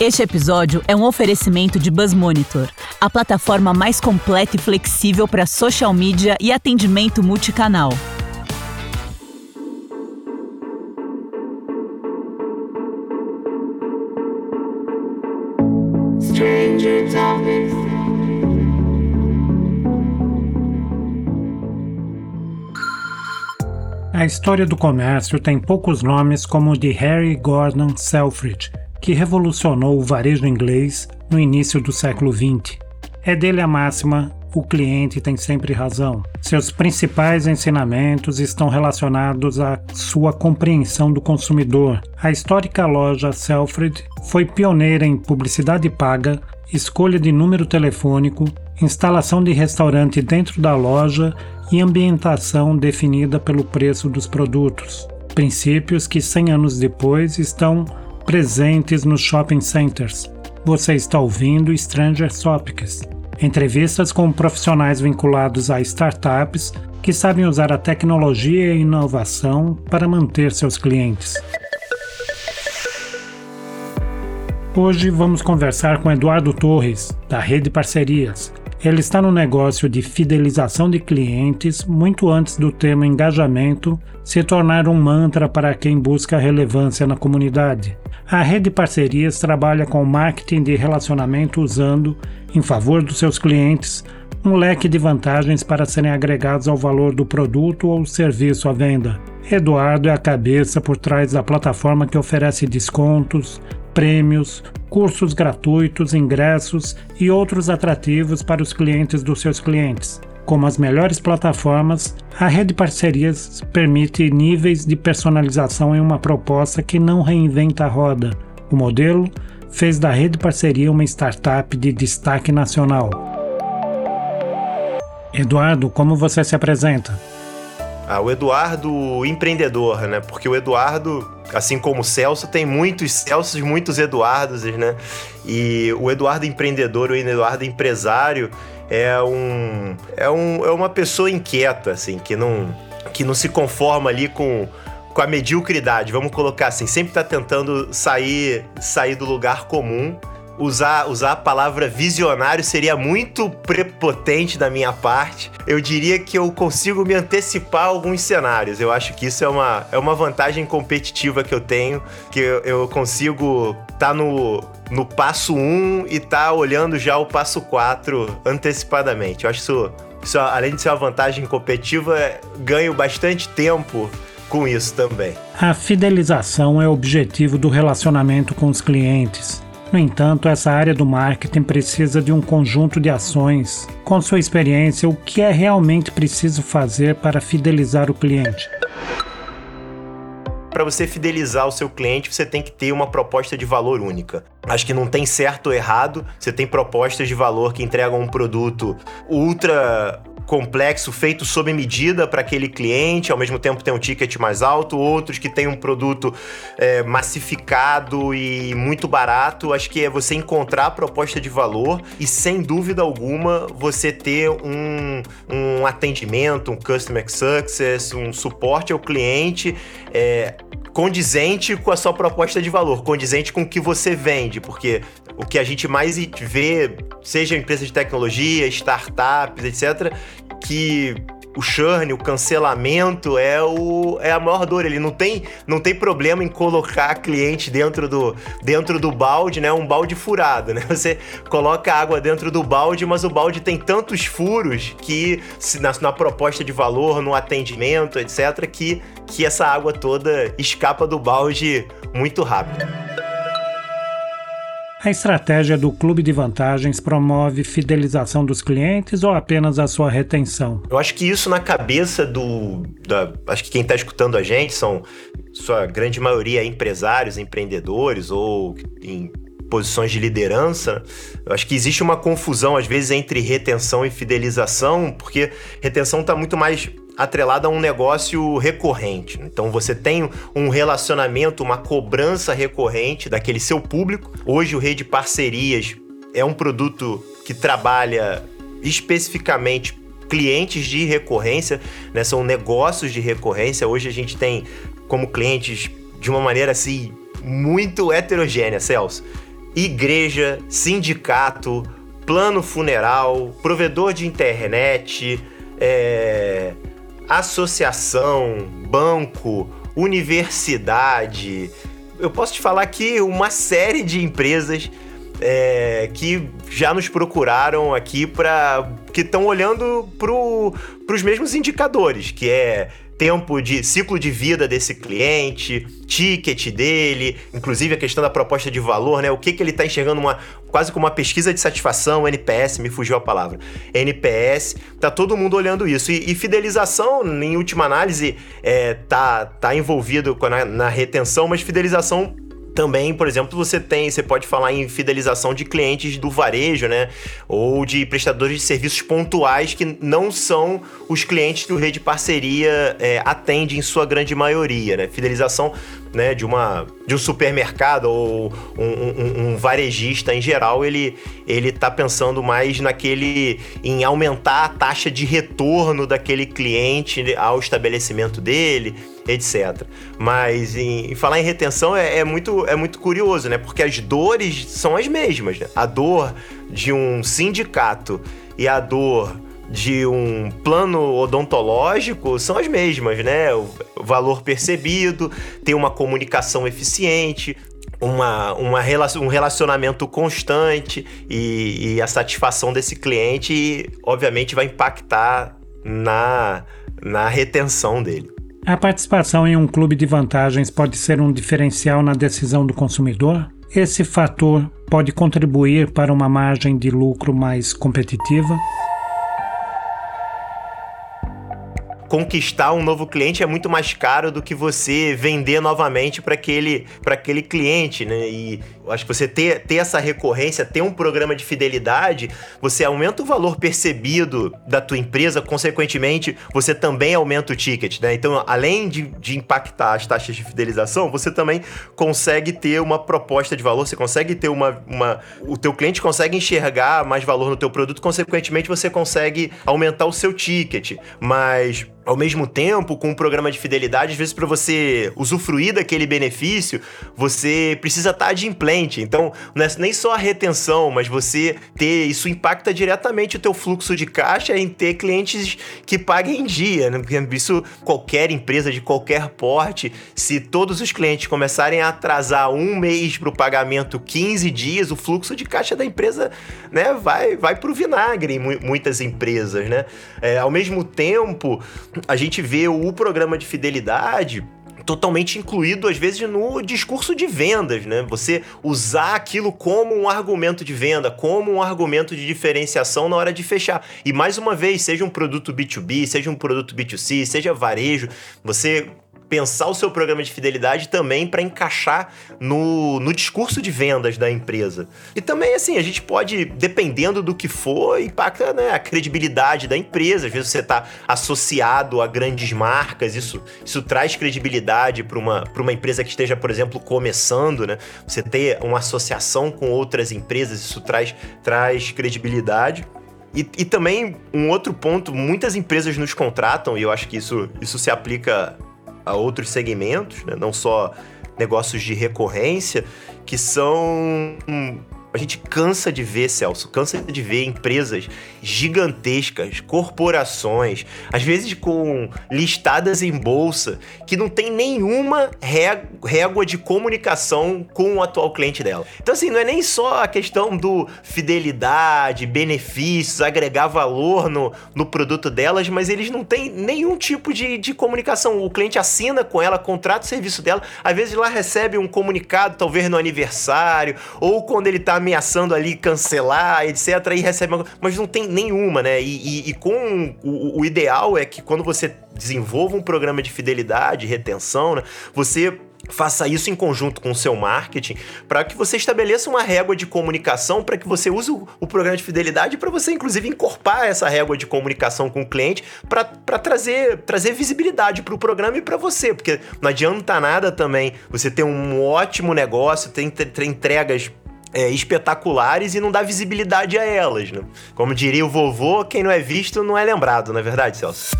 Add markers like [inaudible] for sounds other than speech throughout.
Este episódio é um oferecimento de Buzz Monitor, a plataforma mais completa e flexível para social media e atendimento multicanal. A história do comércio tem poucos nomes como o de Harry Gordon Selfridge, que revolucionou o varejo inglês no início do século XX. É dele a máxima: o cliente tem sempre razão. Seus principais ensinamentos estão relacionados à sua compreensão do consumidor. A histórica loja Selfrid foi pioneira em publicidade paga, escolha de número telefônico, instalação de restaurante dentro da loja e ambientação definida pelo preço dos produtos. Princípios que 100 anos depois estão presentes nos shopping centers. Você está ouvindo Stranger Topics, entrevistas com profissionais vinculados a startups que sabem usar a tecnologia e inovação para manter seus clientes. Hoje vamos conversar com Eduardo Torres, da Rede Parcerias. Ele está no negócio de fidelização de clientes muito antes do termo engajamento se tornar um mantra para quem busca relevância na comunidade. A Rede Parcerias trabalha com marketing de relacionamento usando, em favor dos seus clientes, um leque de vantagens para serem agregados ao valor do produto ou serviço à venda. Eduardo é a cabeça por trás da plataforma que oferece descontos, prêmios, cursos gratuitos, ingressos e outros atrativos para os clientes dos seus clientes. Como as melhores plataformas, a rede parcerias permite níveis de personalização em uma proposta que não reinventa a roda. O modelo fez da rede parceria uma startup de destaque nacional. Eduardo, como você se apresenta? Ah, o Eduardo empreendedor, né? Porque o Eduardo, assim como o Celso, tem muitos Celsos, muitos Eduardos, né? E o Eduardo empreendedor, o Eduardo empresário, é um é, um, é uma pessoa inquieta, assim, que não, que não se conforma ali com, com a mediocridade, vamos colocar assim, sempre está tentando sair, sair do lugar comum. Usar, usar a palavra visionário seria muito prepotente da minha parte. Eu diria que eu consigo me antecipar a alguns cenários. Eu acho que isso é uma, é uma vantagem competitiva que eu tenho, que eu, eu consigo estar tá no, no passo 1 um e tá olhando já o passo 4 antecipadamente. Eu acho isso, isso, além de ser uma vantagem competitiva, ganho bastante tempo com isso também. A fidelização é o objetivo do relacionamento com os clientes. No entanto, essa área do marketing precisa de um conjunto de ações. Com sua experiência, o que é realmente preciso fazer para fidelizar o cliente? para você fidelizar o seu cliente, você tem que ter uma proposta de valor única. Acho que não tem certo ou errado, você tem propostas de valor que entregam um produto ultra complexo, feito sob medida para aquele cliente, ao mesmo tempo tem um ticket mais alto, outros que tem um produto é, massificado e muito barato. Acho que é você encontrar a proposta de valor e, sem dúvida alguma, você ter um, um atendimento, um customer success, um suporte ao cliente. É, condizente com a sua proposta de valor, condizente com o que você vende, porque o que a gente mais vê, seja empresas de tecnologia, startups, etc., que o churn, o cancelamento é, o, é a maior dor. Ele não tem, não tem problema em colocar cliente dentro do, dentro do balde, né? Um balde furado, né? [laughs] Você coloca água dentro do balde, mas o balde tem tantos furos que na, na proposta de valor, no atendimento, etc., que, que essa água toda escapa do balde muito rápido. A estratégia do clube de vantagens promove fidelização dos clientes ou apenas a sua retenção? Eu acho que isso na cabeça do. Da, acho que quem está escutando a gente são, sua grande maioria, empresários, empreendedores ou em posições de liderança, eu acho que existe uma confusão às vezes entre retenção e fidelização, porque retenção está muito mais atrelada a um negócio recorrente. Então você tem um relacionamento, uma cobrança recorrente daquele seu público. Hoje o Rede Parcerias é um produto que trabalha especificamente clientes de recorrência, né? são negócios de recorrência. Hoje a gente tem como clientes de uma maneira assim muito heterogênea, Celso. igreja, sindicato, plano funeral, provedor de internet, é, associação, banco, universidade. Eu posso te falar aqui uma série de empresas é, que já nos procuraram aqui para que estão olhando para os mesmos indicadores, que é tempo de ciclo de vida desse cliente, ticket dele, inclusive a questão da proposta de valor, né? O que, que ele está enxergando uma quase como uma pesquisa de satisfação, NPS, me fugiu a palavra. NPS, tá todo mundo olhando isso. E, e fidelização, em última análise, é, tá, tá envolvido na, na retenção, mas fidelização também, por exemplo, você tem, você pode falar em fidelização de clientes do varejo, né? Ou de prestadores de serviços pontuais que não são os clientes que o Rede Parceria é, atende em sua grande maioria, né? Fidelização né, de, uma, de um supermercado ou um, um, um, varejista em geral, ele, ele tá pensando mais naquele em aumentar a taxa de retorno daquele cliente ao estabelecimento dele, etc. Mas em, em falar em retenção é, é, muito, é muito curioso, né? Porque as dores são as mesmas. Né? A dor de um sindicato e a dor de um plano odontológico são as mesmas, né? O valor percebido, ter uma comunicação eficiente, uma, uma um relacionamento constante e, e, a satisfação desse cliente, obviamente, vai impactar na, na retenção dele. A participação em um clube de vantagens pode ser um diferencial na decisão do consumidor? Esse fator pode contribuir para uma margem de lucro mais competitiva? Conquistar um novo cliente é muito mais caro do que você vender novamente para aquele, aquele cliente, né? E acho que você ter, ter essa recorrência, ter um programa de fidelidade, você aumenta o valor percebido da tua empresa, consequentemente, você também aumenta o ticket, né? Então, além de, de impactar as taxas de fidelização, você também consegue ter uma proposta de valor, você consegue ter uma, uma... O teu cliente consegue enxergar mais valor no teu produto, consequentemente, você consegue aumentar o seu ticket. Mas ao mesmo tempo, com um programa de fidelidade, às vezes para você usufruir daquele benefício, você precisa estar tá adimplente. Então, não é nem só a retenção, mas você ter isso impacta diretamente o teu fluxo de caixa em ter clientes que paguem em dia, né? Isso qualquer empresa de qualquer porte, se todos os clientes começarem a atrasar um mês para o pagamento 15 dias, o fluxo de caixa da empresa, né, vai vai para o vinagre em muitas empresas, né? É, ao mesmo tempo, a gente vê o programa de fidelidade totalmente incluído às vezes no discurso de vendas, né? Você usar aquilo como um argumento de venda, como um argumento de diferenciação na hora de fechar. E mais uma vez, seja um produto B2B, seja um produto B2C, seja varejo, você pensar o seu programa de fidelidade também para encaixar no, no discurso de vendas da empresa. E também, assim, a gente pode, dependendo do que for, impacta né, a credibilidade da empresa. Às vezes você está associado a grandes marcas, isso, isso traz credibilidade para uma, uma empresa que esteja, por exemplo, começando, né? Você ter uma associação com outras empresas, isso traz, traz credibilidade. E, e, também um outro ponto, muitas empresas nos contratam, e eu acho que isso, isso se aplica a outros segmentos, né? não só negócios de recorrência, que são a gente cansa de ver, Celso, cansa de ver empresas gigantescas, corporações, às vezes com listadas em bolsa, que não tem nenhuma régua de comunicação com o atual cliente dela. Então, assim, não é nem só a questão do fidelidade, benefícios, agregar valor no, no produto delas, mas eles não têm nenhum tipo de, de comunicação. O cliente assina com ela, contrata o serviço dela, às vezes lá recebe um comunicado, talvez no aniversário, ou quando ele tá ameaçando ali cancelar, etc. E recebe uma... Mas não tem nenhuma, né? E, e, e com o, o, ideal é que quando você desenvolva um programa de fidelidade, retenção, né? Você faça isso em conjunto com o seu marketing para que você estabeleça uma régua de comunicação para que você use o, o programa de fidelidade para você inclusive incorporar essa régua de comunicação com o cliente para trazer, trazer visibilidade para o programa e para você, porque não adianta nada também você ter um ótimo negócio, ter, ter entregas é, espetaculares e não dá visibilidade a elas. Né? Como diria o vovô, quem não é visto não é lembrado, não é verdade, Celso?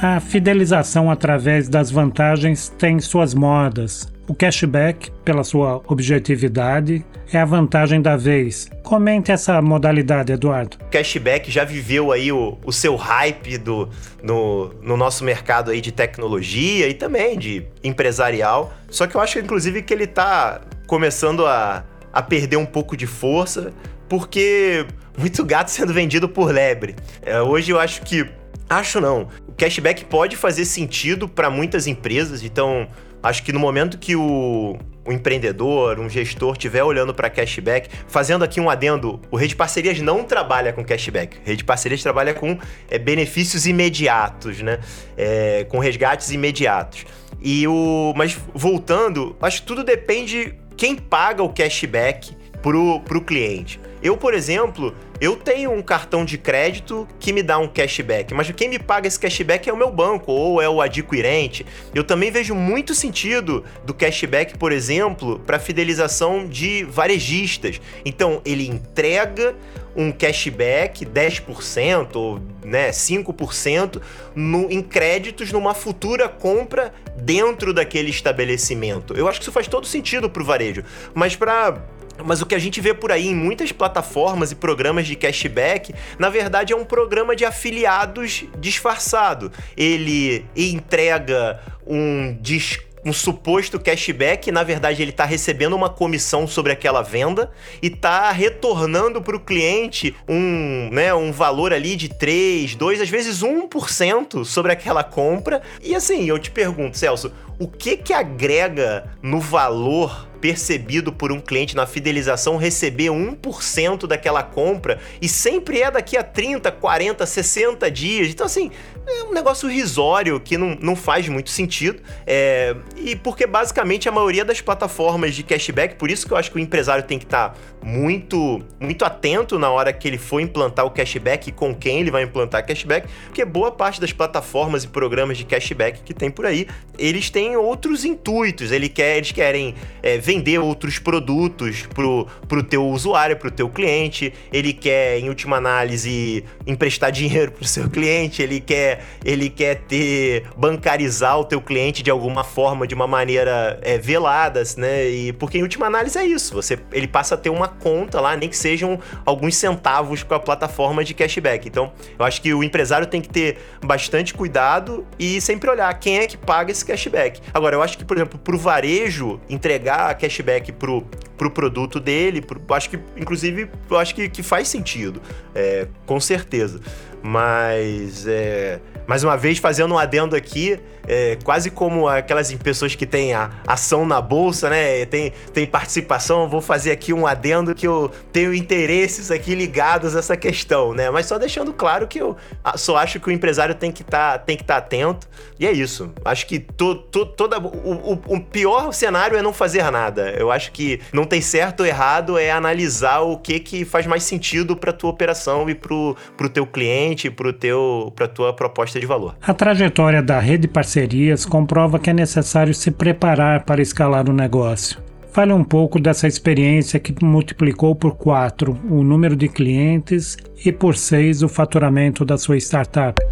A fidelização através das vantagens tem suas modas. O cashback, pela sua objetividade, é a vantagem da vez. Comente essa modalidade, Eduardo. Cashback já viveu aí o, o seu hype do, no, no nosso mercado aí de tecnologia e também de empresarial. Só que eu acho, inclusive, que ele está começando a, a perder um pouco de força, porque muito gato sendo vendido por lebre. É, hoje eu acho que. Acho não. O cashback pode fazer sentido para muitas empresas, então Acho que no momento que o, o empreendedor, um gestor estiver olhando para cashback, fazendo aqui um adendo, o Rede Parcerias não trabalha com cashback. Rede Parcerias trabalha com é, benefícios imediatos, né? É, com resgates imediatos. E o, mas voltando, acho que tudo depende quem paga o cashback pro, pro cliente. Eu, por exemplo, eu tenho um cartão de crédito que me dá um cashback, mas quem me paga esse cashback é o meu banco ou é o adquirente. Eu também vejo muito sentido do cashback, por exemplo, para fidelização de varejistas. Então, ele entrega um cashback 10% ou né, 5% no, em créditos numa futura compra dentro daquele estabelecimento. Eu acho que isso faz todo sentido para o varejo, mas para mas o que a gente vê por aí em muitas plataformas e programas de cashback, na verdade é um programa de afiliados disfarçado. Ele entrega um desconto um suposto cashback, na verdade ele está recebendo uma comissão sobre aquela venda e está retornando para o cliente um, né, um valor ali de 3, 2, às vezes 1% sobre aquela compra. E assim, eu te pergunto, Celso, o que que agrega no valor percebido por um cliente na fidelização receber 1% daquela compra e sempre é daqui a 30, 40, 60 dias. Então, assim, é um negócio risório que não, não faz muito sentido. É, e porque basicamente a maioria das plataformas de cashback, por isso que eu acho que o empresário tem que estar tá muito, muito atento na hora que ele for implantar o cashback e com quem ele vai implantar cashback, porque boa parte das plataformas e programas de cashback que tem por aí, eles têm outros intuitos. Ele quer, eles querem é, vender outros produtos pro, pro teu usuário, pro teu cliente. Ele quer, em última análise, emprestar [laughs] dinheiro pro seu cliente. Ele quer, ele quer ter bancarizar o teu cliente de alguma forma, de uma maneira é, velada, né? E porque em última análise é isso. Você, ele passa a ter uma conta lá, nem que sejam alguns centavos com a plataforma de cashback. Então, eu acho que o empresário tem que ter bastante cuidado e sempre olhar quem é que paga esse cashback. Agora, eu acho que, por exemplo, para o varejo entregar cashback pro, pro produto dele, pro, acho que, inclusive, eu acho que, que faz sentido, é, com certeza. Mas, é, mais uma vez, fazendo um adendo aqui, é, quase como aquelas pessoas que têm a ação na bolsa, né? Tem, tem participação, vou fazer aqui um adendo que eu tenho interesses aqui ligados a essa questão, né? Mas só deixando claro que eu só acho que o empresário tem que tá, estar tá atento. E é isso. Acho que to, to, toda, o, o, o pior cenário é não fazer nada. Eu acho que não tem certo ou errado, é analisar o que, que faz mais sentido para tua operação e pro, pro teu cliente, teu, pra tua proposta de valor. A trajetória da rede parceira parcerias comprova que é necessário se preparar para escalar o negócio. Fale um pouco dessa experiência que multiplicou por 4 o número de clientes e por 6 o faturamento da sua startup.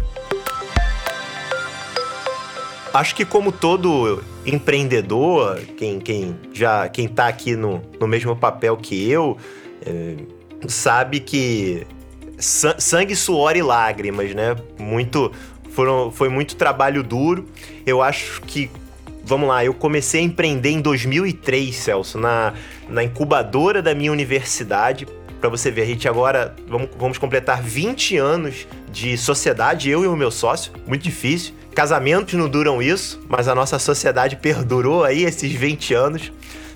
Acho que como todo empreendedor, quem, quem já quem está aqui no, no mesmo papel que eu, é, sabe que sangue, suor e lágrimas, né? Muito foram, foi muito trabalho duro. Eu acho que vamos lá, eu comecei a empreender em 2003, Celso, na, na incubadora da minha universidade. Para você ver, a gente agora vamos, vamos completar 20 anos de sociedade, eu e o meu sócio, muito difícil. Casamentos não duram isso, mas a nossa sociedade perdurou aí esses 20 anos.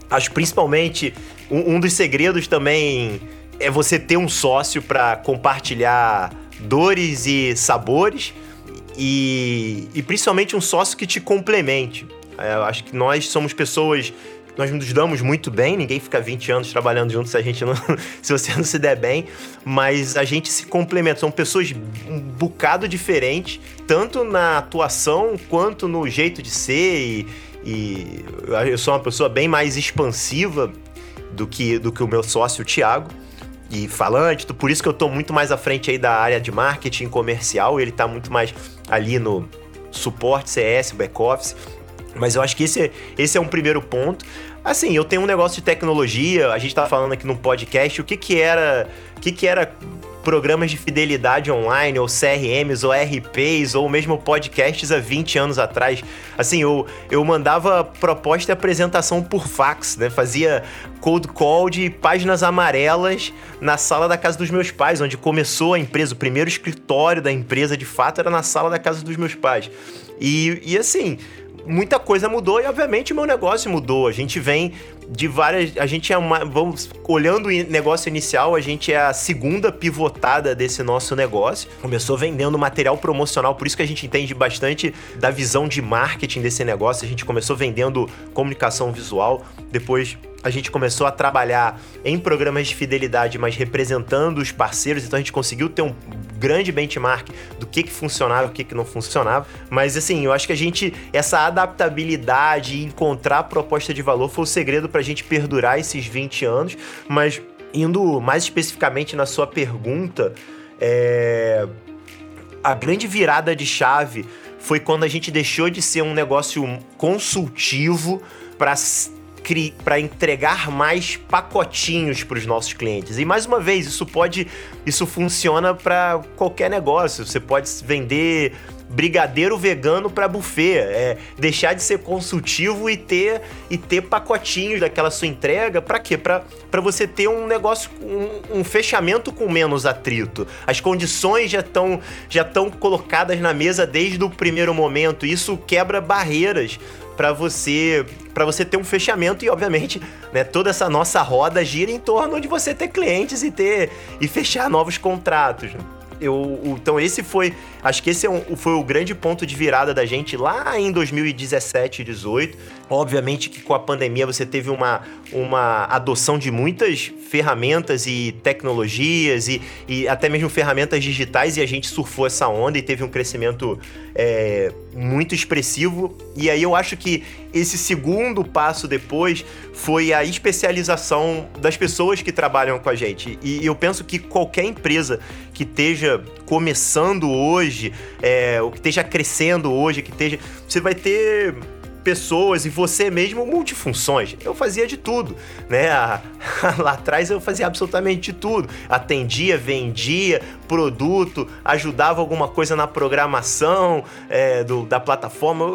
Acho principalmente um, um dos segredos também é você ter um sócio para compartilhar dores e sabores e, e principalmente um sócio que te complemente. É, eu acho que nós somos pessoas nós nos damos muito bem, ninguém fica 20 anos trabalhando junto se a gente não, [laughs] se você não se der bem, mas a gente se complementa, são pessoas um bocado diferentes, tanto na atuação quanto no jeito de ser e, e eu sou uma pessoa bem mais expansiva do que do que o meu sócio Thiago e falante, por isso que eu tô muito mais à frente aí da área de marketing comercial, ele tá muito mais ali no suporte CS, back-office. Mas eu acho que esse, é, esse é um primeiro ponto. Assim, eu tenho um negócio de tecnologia, a gente tava falando aqui no podcast, o que que era, o que que era programas de fidelidade online, ou CRMs, ou RPs, ou mesmo podcasts há 20 anos atrás. Assim, eu, eu mandava proposta e apresentação por fax, né? Fazia cold call de páginas amarelas na sala da casa dos meus pais, onde começou a empresa. O primeiro escritório da empresa, de fato, era na sala da casa dos meus pais. E, e assim, muita coisa mudou e, obviamente, o meu negócio mudou. A gente vem de várias. A gente é uma. Vamos. Olhando o negócio inicial, a gente é a segunda pivotada desse nosso negócio. Começou vendendo material promocional, por isso que a gente entende bastante da visão de marketing desse negócio. A gente começou vendendo comunicação visual, depois a gente começou a trabalhar em programas de fidelidade, mas representando os parceiros, então a gente conseguiu ter um grande benchmark do que, que funcionava e o que, que não funcionava. Mas assim, eu acho que a gente, essa adaptabilidade e encontrar proposta de valor foi o segredo para a gente perdurar esses 20 anos. Mas indo mais especificamente na sua pergunta, é... a grande virada de chave foi quando a gente deixou de ser um negócio consultivo para para entregar mais pacotinhos para os nossos clientes. E mais uma vez, isso pode, isso funciona para qualquer negócio. Você pode vender brigadeiro vegano para buffet, é deixar de ser consultivo e ter e ter pacotinhos daquela sua entrega, para quê? Para você ter um negócio um, um, fechamento com menos atrito. As condições já estão já estão colocadas na mesa desde o primeiro momento. Isso quebra barreiras para você para você ter um fechamento e obviamente né, toda essa nossa roda gira em torno de você ter clientes e ter e fechar novos contratos. Né? Eu, então esse foi, acho que esse é um, foi o grande ponto de virada da gente lá em 2017, 18. Obviamente que com a pandemia você teve uma, uma adoção de muitas ferramentas e tecnologias e, e até mesmo ferramentas digitais e a gente surfou essa onda e teve um crescimento é, muito expressivo. E aí eu acho que esse segundo passo depois foi a especialização das pessoas que trabalham com a gente. E eu penso que qualquer empresa que esteja começando hoje, é, ou que esteja crescendo hoje, que esteja. Você vai ter pessoas e você mesmo multifunções. Eu fazia de tudo, né? [laughs] Lá atrás eu fazia absolutamente de tudo. Atendia, vendia produto, ajudava alguma coisa na programação é, do, da plataforma.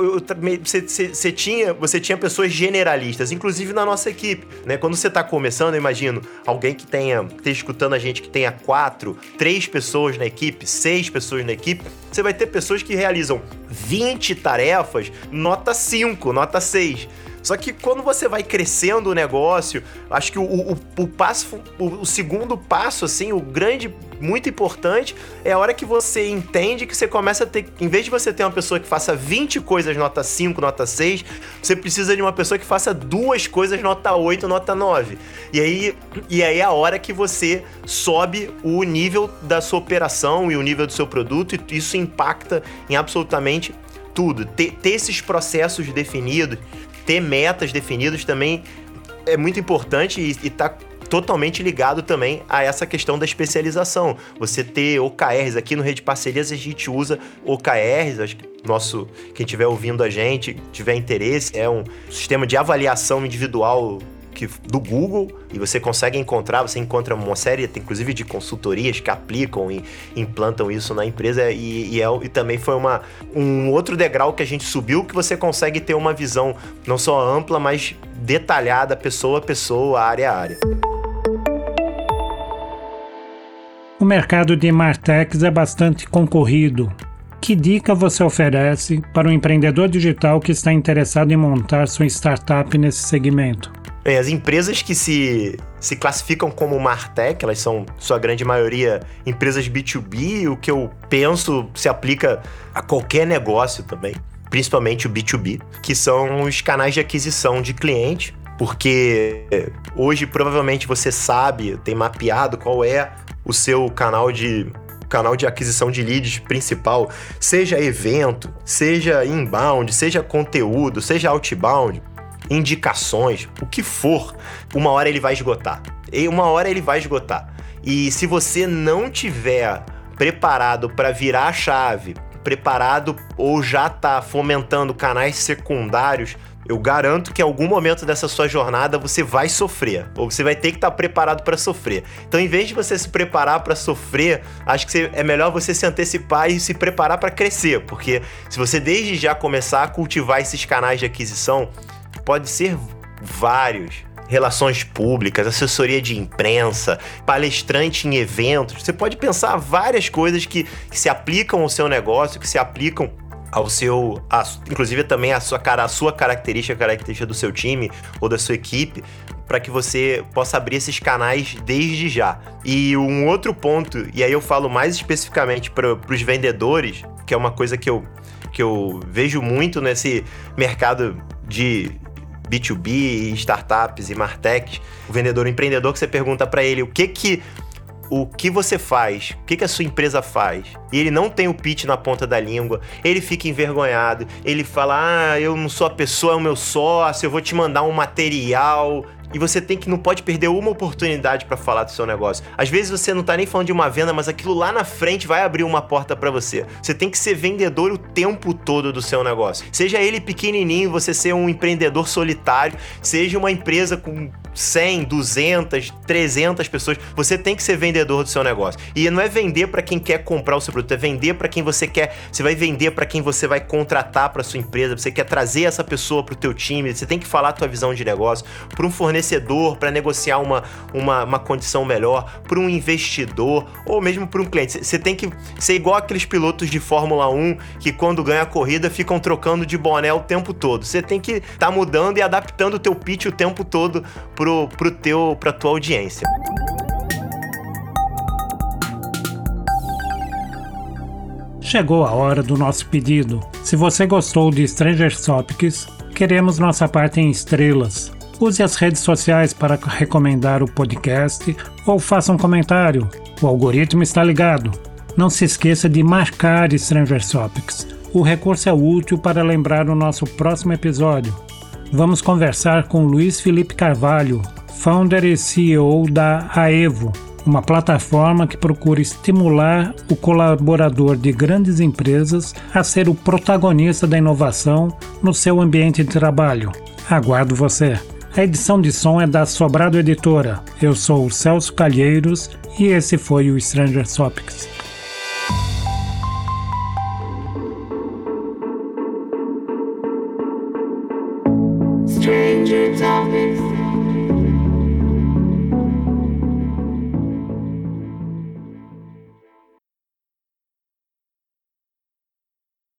Você, tinha, você tinha pessoas generalistas, inclusive na nossa equipe, né? Quando você está começando, eu imagino alguém que tenha, esteja escutando a gente que tenha quatro, três pessoas na equipe, seis pessoas na equipe, você vai ter pessoas que realizam 20 tarefas, nota 5, nota 6. Só que quando você vai crescendo o negócio, acho que o, o, o passo, o, o, segundo passo, assim, o grande, muito importante, é a hora que você entende que você começa a ter, em vez de você ter uma pessoa que faça 20 coisas nota 5, nota 6, você precisa de uma pessoa que faça duas coisas nota 8, nota 9. E aí, e aí é a hora que você sobe o nível da sua operação e o nível do seu produto, e isso impacta em absolutamente tudo. Ter, ter esses processos definidos ter metas definidas também é muito importante e, está totalmente ligado também a essa questão da especialização. Você ter OKRs aqui no Rede Parcerias, a gente usa OKRs, acho que nosso quem estiver ouvindo a gente, tiver interesse, é um sistema de avaliação individual que, do Google e você consegue encontrar, você encontra uma série, inclusive, de consultorias que aplicam e implantam isso na empresa e, e, é, e também foi uma, um outro degrau que a gente subiu que você consegue ter uma visão não só ampla, mas detalhada, pessoa a pessoa, área a área. O mercado de Martex é bastante concorrido. Que dica você oferece para um empreendedor digital que está interessado em montar sua startup nesse segmento? Bem, as empresas que se, se classificam como Martech, elas são, sua grande maioria, empresas B2B, o que eu penso se aplica a qualquer negócio também, principalmente o B2B, que são os canais de aquisição de cliente, porque hoje provavelmente você sabe, tem mapeado qual é o seu canal de canal de aquisição de leads principal, seja evento, seja inbound, seja conteúdo, seja outbound indicações, o que for, uma hora ele vai esgotar. E uma hora ele vai esgotar. E se você não tiver preparado para virar a chave, preparado ou já está fomentando canais secundários, eu garanto que em algum momento dessa sua jornada você vai sofrer, ou você vai ter que estar tá preparado para sofrer. Então, em vez de você se preparar para sofrer, acho que é melhor você se antecipar e se preparar para crescer, porque se você desde já começar a cultivar esses canais de aquisição, pode ser vários relações públicas, assessoria de imprensa, palestrante em eventos. Você pode pensar várias coisas que, que se aplicam ao seu negócio, que se aplicam ao seu, a, inclusive também a sua a sua característica, a característica do seu time ou da sua equipe, para que você possa abrir esses canais desde já. E um outro ponto, e aí eu falo mais especificamente para os vendedores, que é uma coisa que eu, que eu vejo muito nesse mercado de B2B, startups e martechs, o vendedor o empreendedor que você pergunta para ele o que que o que você faz, o que, que a sua empresa faz, e ele não tem o pitch na ponta da língua, ele fica envergonhado, ele fala: Ah, eu não sou a pessoa, é o meu sócio, eu vou te mandar um material e você tem que não pode perder uma oportunidade para falar do seu negócio. Às vezes você não tá nem falando de uma venda, mas aquilo lá na frente vai abrir uma porta para você. Você tem que ser vendedor o tempo todo do seu negócio. Seja ele pequenininho, você ser um empreendedor solitário, seja uma empresa com 100, 200, 300 pessoas, você tem que ser vendedor do seu negócio. E não é vender para quem quer comprar o seu produto, é vender para quem você quer. Você vai vender para quem você vai contratar para sua empresa, você quer trazer essa pessoa para o teu time, você tem que falar a tua visão de negócio para um fornecedor para negociar uma, uma, uma condição melhor, para um investidor ou mesmo para um cliente. Você tem que ser igual aqueles pilotos de Fórmula 1 que quando ganha a corrida ficam trocando de boné o tempo todo. Você tem que estar tá mudando e adaptando o teu pitch o tempo todo pro, pro teu, pra tua audiência. Chegou a hora do nosso pedido. Se você gostou de Stranger Topics, queremos nossa parte em estrelas. Use as redes sociais para recomendar o podcast ou faça um comentário. O algoritmo está ligado. Não se esqueça de marcar Stranger Topics. O recurso é útil para lembrar o nosso próximo episódio vamos conversar com Luiz Felipe Carvalho, founder e CEO da Aevo, uma plataforma que procura estimular o colaborador de grandes empresas a ser o protagonista da inovação no seu ambiente de trabalho. Aguardo você. A edição de som é da Sobrado Editora. Eu sou o Celso Calheiros e esse foi o Stranger Topics.